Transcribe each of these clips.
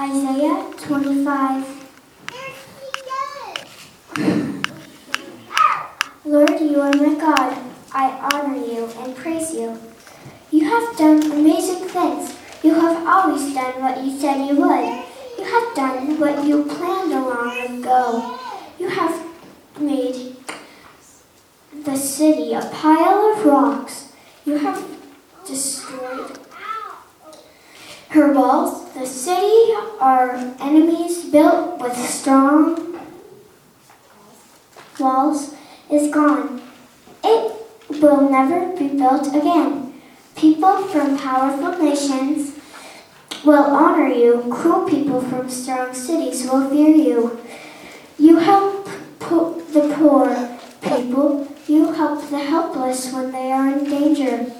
Isaiah 25. Lord, you are my God. I honor you and praise you. You have done amazing things. You have always done what you said you would. You have done what you planned long ago. You have made the city a pile of rocks. You have destroyed her walls. The city our enemies built with strong walls is gone. It will never be built again. People from powerful nations will honor you. Cruel people from strong cities will fear you. You help po- the poor people. You help the helpless when they are in danger.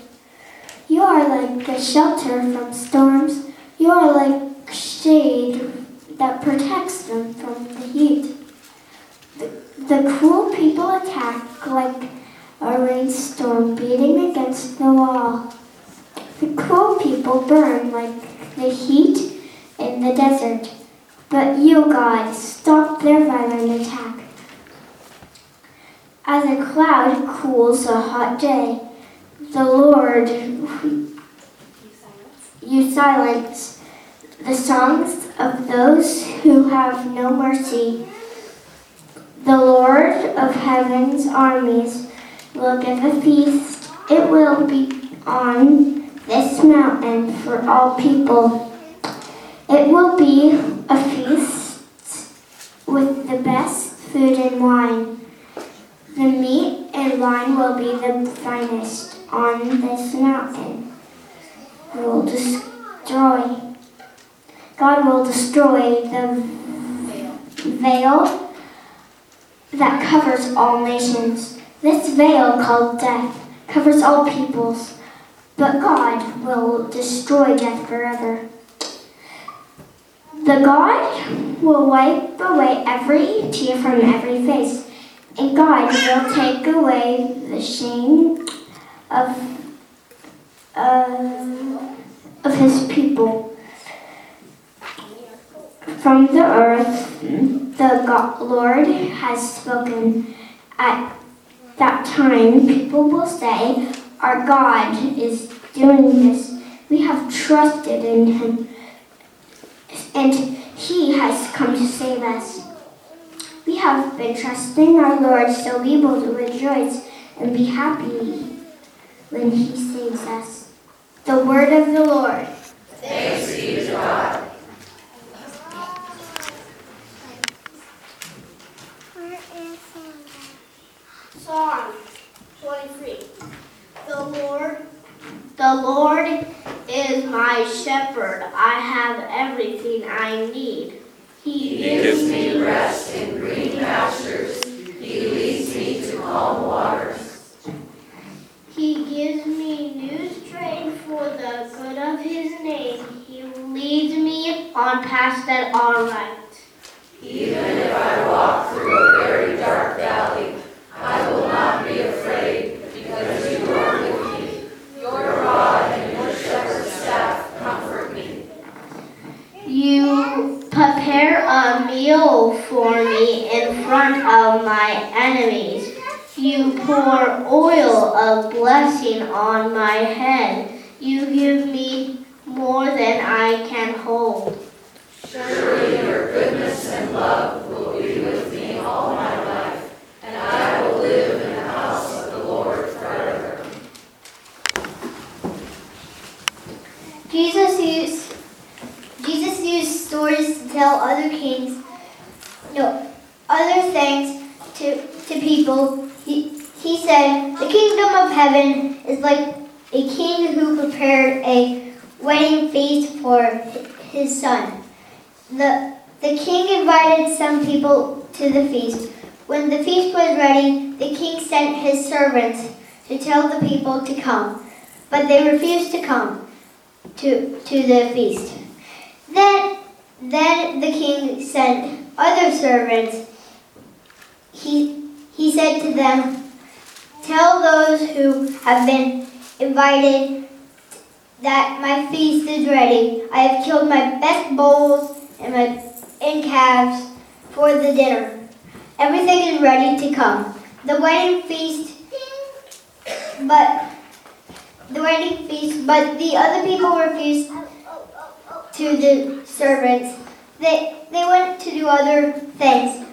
You are like a shelter from storms. You are like shade that protects them from the heat. The, the cruel people attack like a rainstorm beating against the wall. The cruel people burn like the heat in the desert. But you, God, stop their violent attack. As a cloud cools a hot day, the Lord, you silence the songs of those who have no mercy. The Lord of heaven's armies will give a feast. It will be on this mountain for all people. It will be a feast with the best food and wine. The meat and wine will be the finest on this mountain. Will destroy. God will destroy the veil that covers all nations. This veil called death covers all peoples, but God will destroy death forever. The God will wipe away every tear from every face, and God will take away the shame of uh, of His people from the earth. The God, Lord has spoken. At that time, people will say, Our God is doing this. We have trusted in Him, and He has come to save us. We have been trusting our Lord, so we will rejoice and be happy when He saves us. The word of the Lord. Thanks be to God. Psalm 23. The Lord, the Lord is my shepherd. I have everything I need. He gives me rest in green pastures. He leads me to calm waters. He gives me new strength for the good of his name. He leads me on paths that are right. Even if I walk through a very dark valley, I will not be afraid because you are with me. Your rod and your shepherd's staff comfort me. You prepare a meal for me in front of my enemies. You pour oil of blessing on my head. You give me more than I can hold. Surely your goodness and love will be with me all my life, and I will live in the house of the Lord forever. Jesus used Jesus used stories to tell other kings, no, other things to to people. He, he said, "The kingdom of heaven is like a king who prepared a wedding feast for his son. The the king invited some people to the feast. When the feast was ready, the king sent his servants to tell the people to come. but they refused to come to, to the feast. Then, then the king sent other servants. He, he said to them, Tell those who have been invited that my feast is ready. I have killed my best bulls and my and calves for the dinner. Everything is ready to come. The wedding feast, but the wedding feast, but the other people refused to the servants. They they went to do other things.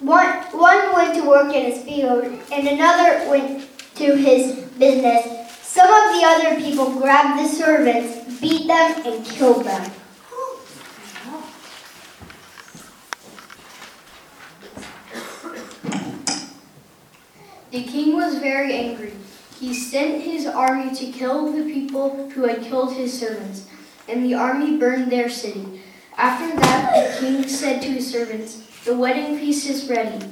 One one went to work in his field, and another went to his business. Some of the other people grabbed the servants, beat them, and killed them. The king was very angry. He sent his army to kill the people who had killed his servants, and the army burned their city. After that, the king said to his servants, The wedding feast is ready.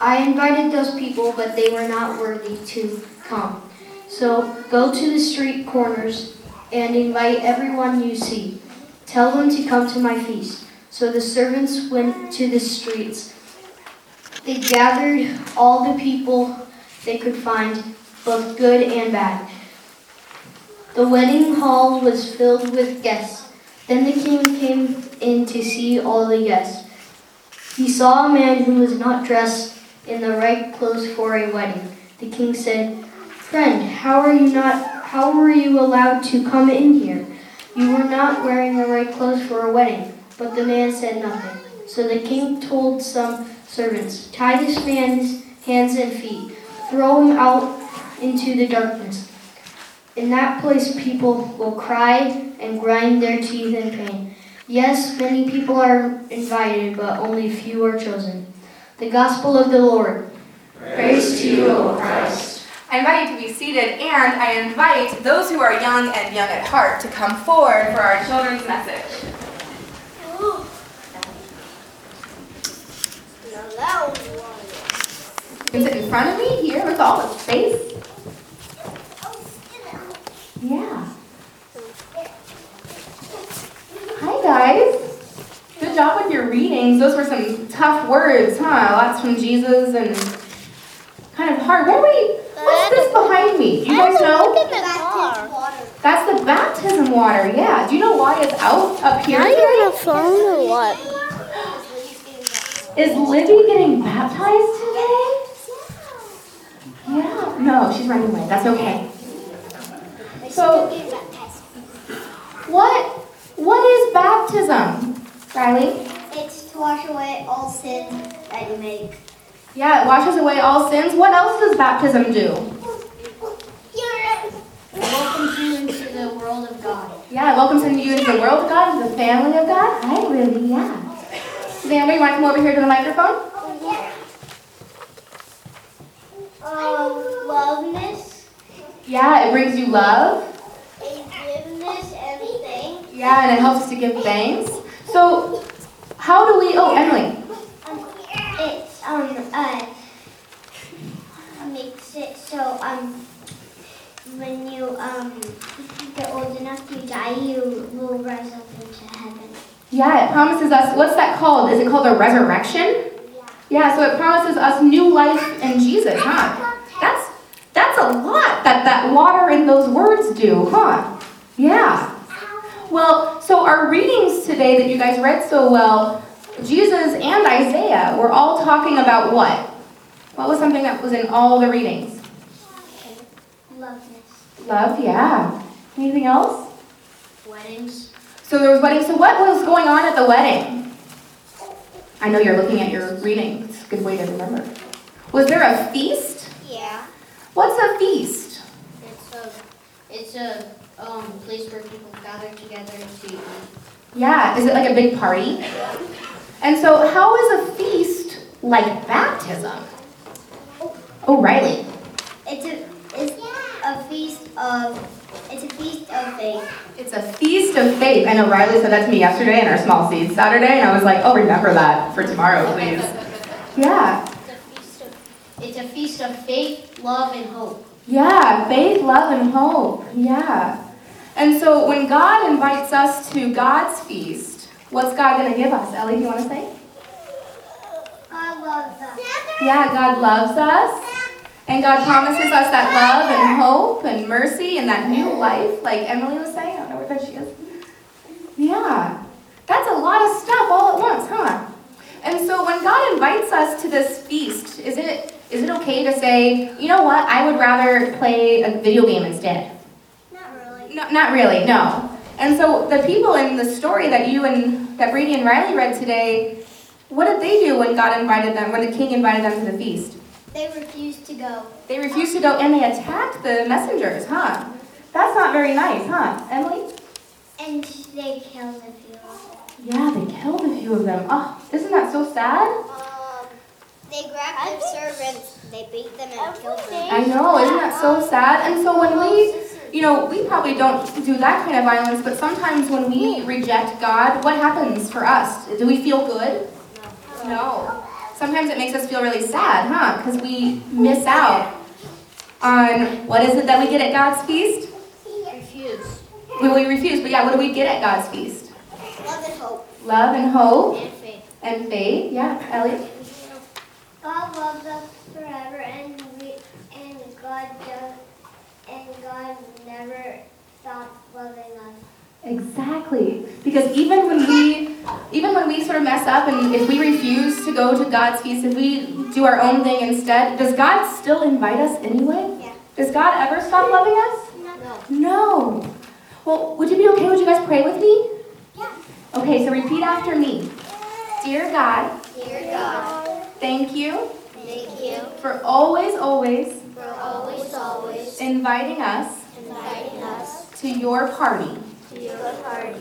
I invited those people, but they were not worthy to come. So go to the street corners and invite everyone you see. Tell them to come to my feast. So the servants went to the streets. They gathered all the people they could find, both good and bad. The wedding hall was filled with guests. Then the king came in to see all the guests. He saw a man who was not dressed in the right clothes for a wedding. The king said, Friend, how are you not how were you allowed to come in here? You were not wearing the right clothes for a wedding. But the man said nothing. So the king told some servants, Tie this man's hands and feet, throw him out into the darkness. In that place, people will cry and grind their teeth in pain. Yes, many people are invited, but only few are chosen. The Gospel of the Lord. Praise to you, O Christ. I invite you to be seated, and I invite those who are young and young at heart to come forward for our children's message. You can sit in front of me here with all the space. Yeah. Hi, guys. Good job with your readings. Those were some tough words, huh? Lots from Jesus and kind of hard. What are we? What's this behind me? You guys know? That's the baptism water. Yeah. Do you know why it's out up here? Are you on a phone or what? Is Libby getting baptized today? Yeah. No, she's running away. That's okay. So, what what is baptism, Riley? It's to wash away all sin that you make. Yeah, it washes away all sins. What else does baptism do? Welcomes you into the world of God. Yeah, it welcomes you into the world of God, into the family of God. Hi, really, Yeah. Xander, you want to come over here to the microphone? Um, loveness, Yeah, it brings you love. forgiveness, and thanks. Yeah, and it helps to give thanks. So, how do we? Oh, Emily. It's um uh makes it so um when you um get old enough to die, you will rise up into heaven. Yeah, it promises us. What's that called? Is it called a resurrection? Yeah, so it promises us new life in Jesus, huh? That's that's a lot that that water and those words do, huh? Yeah. Well, so our readings today that you guys read so well, Jesus and Isaiah were all talking about what? What was something that was in all the readings? Loveness. Love, yeah. Anything else? Weddings. So there was wedding. So what was going on at the wedding? I know you're looking at your reading. It's a good way to remember. Was there a feast? Yeah. What's a feast? It's a it's a um place where people gather together to eat. Yeah, is it like a big party? And so how is a feast like baptism? Oh, Riley. It's a it's a feast of it's a feast of faith. It's a feast of faith. I know Riley said that to me yesterday in our small seeds Saturday, and I was like, oh, remember that for tomorrow, please. Yeah. It's a feast of it's a feast of faith, love, and hope. Yeah, faith, love, and hope. Yeah. And so when God invites us to God's feast, what's God going to give us? Ellie, do you want to say? God loves us. Yeah, God loves us. And God promises us that love and hope and mercy and that new life, like Emily was saying. I don't know where that she is. Yeah. That's a lot of stuff all at once, huh? And so when God invites us to this feast, is it is it okay to say, you know what, I would rather play a video game instead? Not really. No, not really, no. And so the people in the story that you and that Brady and Riley read today, what did they do when God invited them, when the king invited them to the feast? They refused to go. They refused to go and they attacked the messengers, huh? That's not very nice, huh? Emily? And they killed a few of them. Yeah, they killed a few of them. Oh, isn't that so sad? Oh, They grabbed their servants, they beat them and killed them. I know, isn't that so sad? And so when we, you know, we probably don't do that kind of violence, but sometimes when we reject God, what happens for us? Do we feel good? No. Sometimes it makes us feel really sad, huh? Because we miss out on what is it that we get at God's feast? Refused. Well, we refuse, but yeah, what do we get at God's feast? Love and hope. Love and hope And faith. and faith. Yeah, Ellie? God loves us forever, and we and God does, and God never stops loving us. Exactly. Because even when we even when we sort of mess up and if we refuse to go to God's feast, if we do our own thing instead, does God still invite us anyway? Yeah. Does God ever stop loving us? No. No. Well, would you be okay? Would you guys pray with me? Yeah. Okay, so repeat after me. Dear God, Dear God, thank you thank you for always, always for always, always inviting us inviting us to your party, to your party,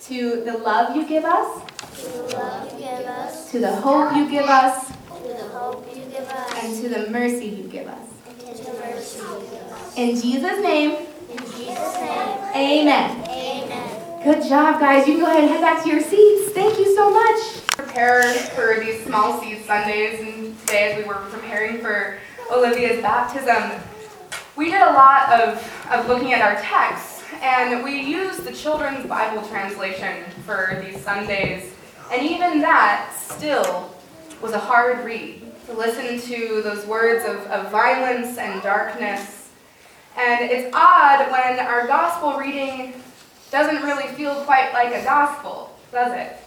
to the love you give us, to the love you give us, to the hope you give us, to the hope you give us, and to the mercy you give us. and to the mercy you give us. In Jesus' name, In Jesus' name, amen. amen. Good job, guys. You can go ahead and head back to your seats. Thank you so much. Prepare for these small seed Sundays, and today as we were preparing for Olivia's baptism, we did a lot of, of looking at our texts, and we used the Children's Bible translation for these Sundays, and even that still was a hard read to listen to those words of, of violence and darkness. And it's odd when our gospel reading doesn't really feel quite like a gospel, does it?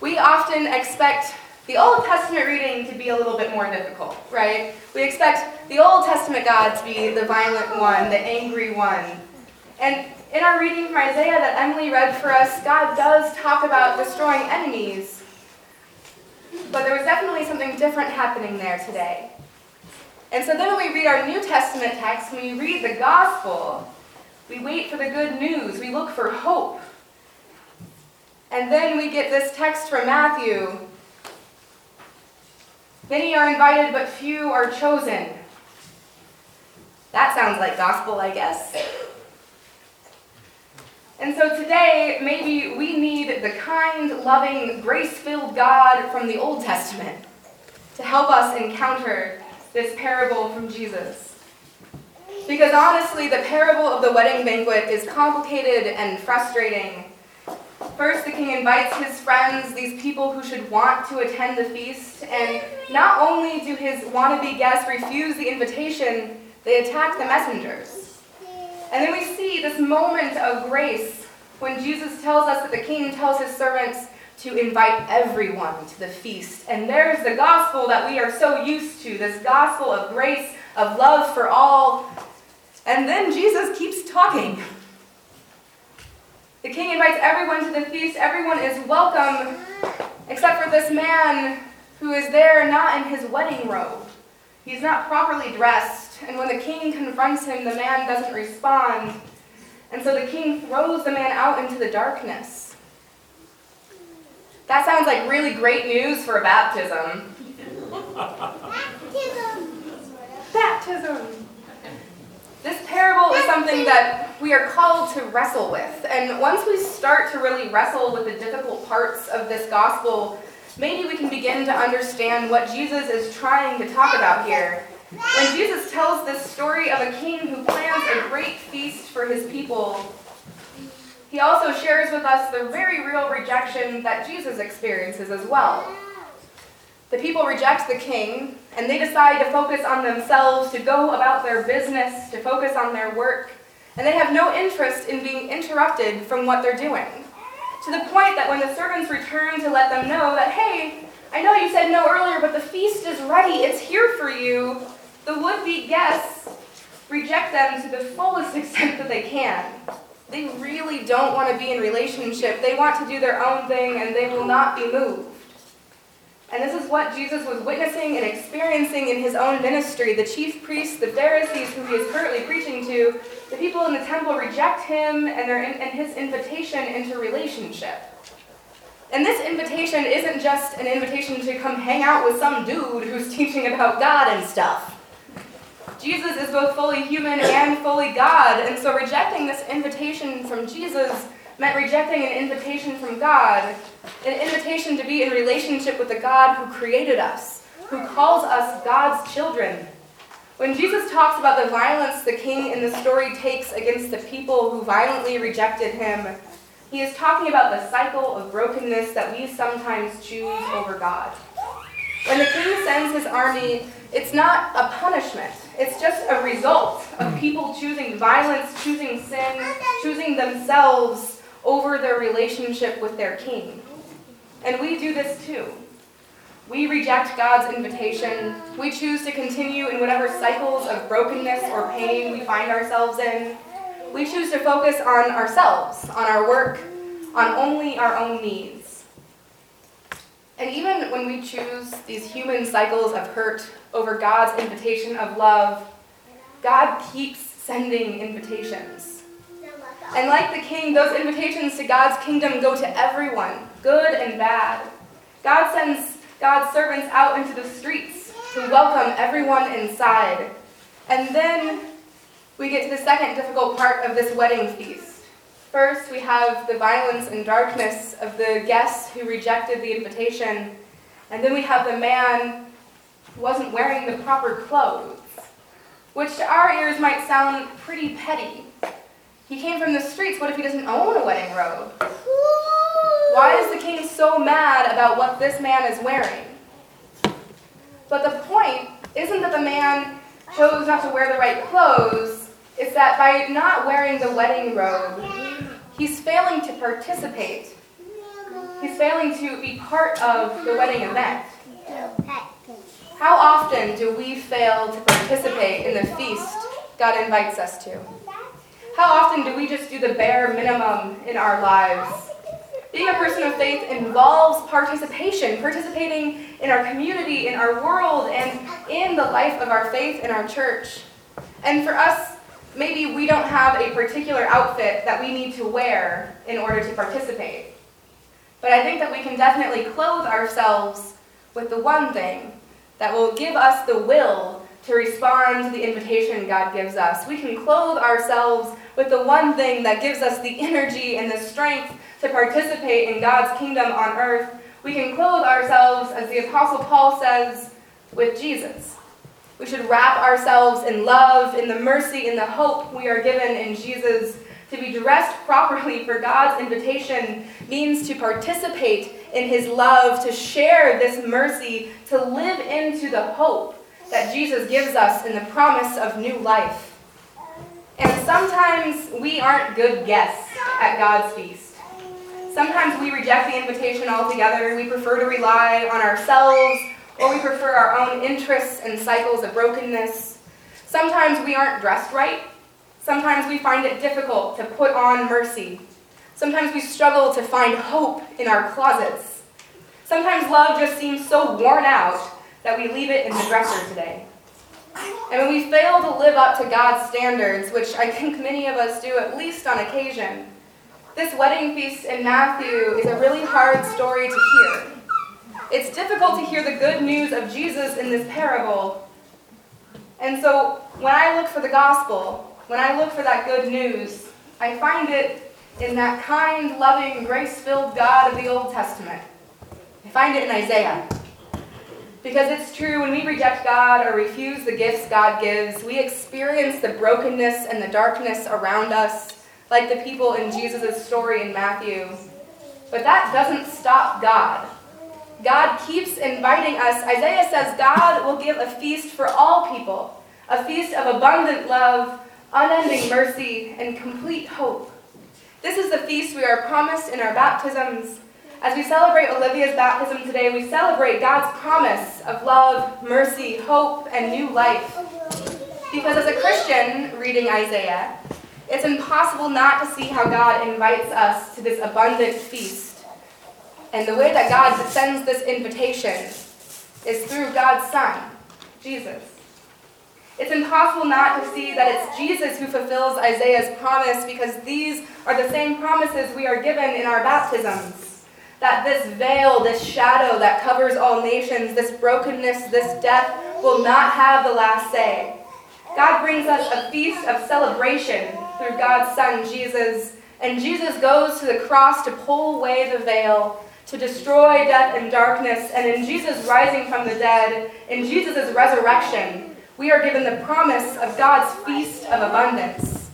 We often expect the Old Testament reading to be a little bit more difficult, right? We expect the Old Testament God to be the violent one, the angry one. And in our reading from Isaiah that Emily read for us, God does talk about destroying enemies. But there was definitely something different happening there today. And so then when we read our New Testament text, when we read the gospel, we wait for the good news. We look for hope. And then we get this text from Matthew Many are invited, but few are chosen. That sounds like gospel, I guess. And so today, maybe we need the kind, loving, grace filled God from the Old Testament to help us encounter this parable from Jesus. Because honestly, the parable of the wedding banquet is complicated and frustrating. First, the king invites his friends, these people who should want to attend the feast, and not only do his wannabe guests refuse the invitation, they attack the messengers. And then we see this moment of grace when Jesus tells us that the king tells his servants to invite everyone to the feast. And there's the gospel that we are so used to this gospel of grace, of love for all. And then Jesus keeps talking. The king invites everyone to the feast. Everyone is welcome, except for this man who is there not in his wedding robe. He's not properly dressed, and when the king confronts him, the man doesn't respond. And so the king throws the man out into the darkness. That sounds like really great news for a baptism. Baptism! This parable is something that we are called to wrestle with. And once we start to really wrestle with the difficult parts of this gospel, maybe we can begin to understand what Jesus is trying to talk about here. When Jesus tells this story of a king who plans a great feast for his people, he also shares with us the very real rejection that Jesus experiences as well. The people reject the king, and they decide to focus on themselves, to go about their business, to focus on their work, and they have no interest in being interrupted from what they're doing. To the point that when the servants return to let them know that, hey, I know you said no earlier, but the feast is ready, it's here for you, the would be guests reject them to the fullest extent that they can. They really don't want to be in relationship. They want to do their own thing and they will not be moved. And this is what Jesus was witnessing and experiencing in his own ministry. The chief priests, the Pharisees, who he is currently preaching to, the people in the temple reject him and, their, and his invitation into relationship. And this invitation isn't just an invitation to come hang out with some dude who's teaching about God and stuff. Jesus is both fully human and fully God, and so rejecting this invitation from Jesus meant rejecting an invitation from God, an invitation to be in relationship with the God who created us, who calls us God's children. When Jesus talks about the violence the king in the story takes against the people who violently rejected him, he is talking about the cycle of brokenness that we sometimes choose over God. When the king sends his army, it's not a punishment. It's just a result of people choosing violence, choosing sin, choosing themselves over their relationship with their king. And we do this too. We reject God's invitation. We choose to continue in whatever cycles of brokenness or pain we find ourselves in. We choose to focus on ourselves, on our work, on only our own needs. And even when we choose these human cycles of hurt over God's invitation of love, God keeps sending invitations. And like the king, those invitations to God's kingdom go to everyone, good and bad. God sends God's servants out into the streets to welcome everyone inside. And then we get to the second difficult part of this wedding feast. First, we have the violence and darkness of the guests who rejected the invitation. And then we have the man who wasn't wearing the proper clothes, which to our ears might sound pretty petty. He came from the streets. What if he doesn't own a wedding robe? Why is the king so mad about what this man is wearing? But the point isn't that the man chose not to wear the right clothes, it's that by not wearing the wedding robe, he's failing to participate. He's failing to be part of the wedding event. How often do we fail to participate in the feast God invites us to? How often do we just do the bare minimum in our lives? Being a person of faith involves participation, participating in our community, in our world, and in the life of our faith in our church. And for us, maybe we don't have a particular outfit that we need to wear in order to participate. But I think that we can definitely clothe ourselves with the one thing that will give us the will to respond to the invitation God gives us. We can clothe ourselves with the one thing that gives us the energy and the strength to participate in God's kingdom on earth. We can clothe ourselves, as the Apostle Paul says, with Jesus. We should wrap ourselves in love, in the mercy, in the hope we are given in Jesus. To be dressed properly for God's invitation means to participate in his love, to share this mercy, to live into the hope that Jesus gives us in the promise of new life. And sometimes we aren't good guests at God's feast. Sometimes we reject the invitation altogether. We prefer to rely on ourselves, or we prefer our own interests and cycles of brokenness. Sometimes we aren't dressed right. Sometimes we find it difficult to put on mercy. Sometimes we struggle to find hope in our closets. Sometimes love just seems so worn out that we leave it in the dresser today. And when we fail to live up to God's standards, which I think many of us do at least on occasion, this wedding feast in Matthew is a really hard story to hear. It's difficult to hear the good news of Jesus in this parable. And so when I look for the gospel, when I look for that good news, I find it in that kind, loving, grace filled God of the Old Testament. I find it in Isaiah. Because it's true, when we reject God or refuse the gifts God gives, we experience the brokenness and the darkness around us, like the people in Jesus' story in Matthew. But that doesn't stop God. God keeps inviting us. Isaiah says God will give a feast for all people, a feast of abundant love, unending mercy, and complete hope. This is the feast we are promised in our baptisms. As we celebrate Olivia's baptism today, we celebrate God's promise of love, mercy, hope, and new life. Because as a Christian reading Isaiah, it's impossible not to see how God invites us to this abundant feast. And the way that God sends this invitation is through God's Son, Jesus. It's impossible not to see that it's Jesus who fulfills Isaiah's promise because these are the same promises we are given in our baptisms. That this veil, this shadow that covers all nations, this brokenness, this death will not have the last say. God brings us a feast of celebration through God's Son, Jesus. And Jesus goes to the cross to pull away the veil to destroy death and darkness. And in Jesus rising from the dead, in Jesus' resurrection, we are given the promise of God's feast of abundance.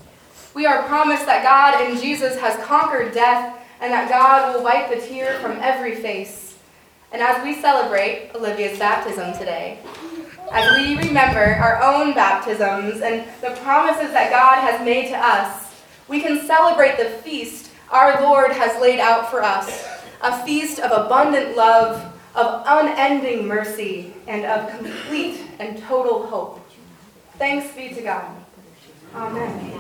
We are promised that God in Jesus has conquered death and that God will wipe the tear from every face. And as we celebrate Olivia's baptism today, as we remember our own baptisms and the promises that God has made to us, we can celebrate the feast our Lord has laid out for us a feast of abundant love, of unending mercy, and of complete and total hope. Thanks be to God. Amen.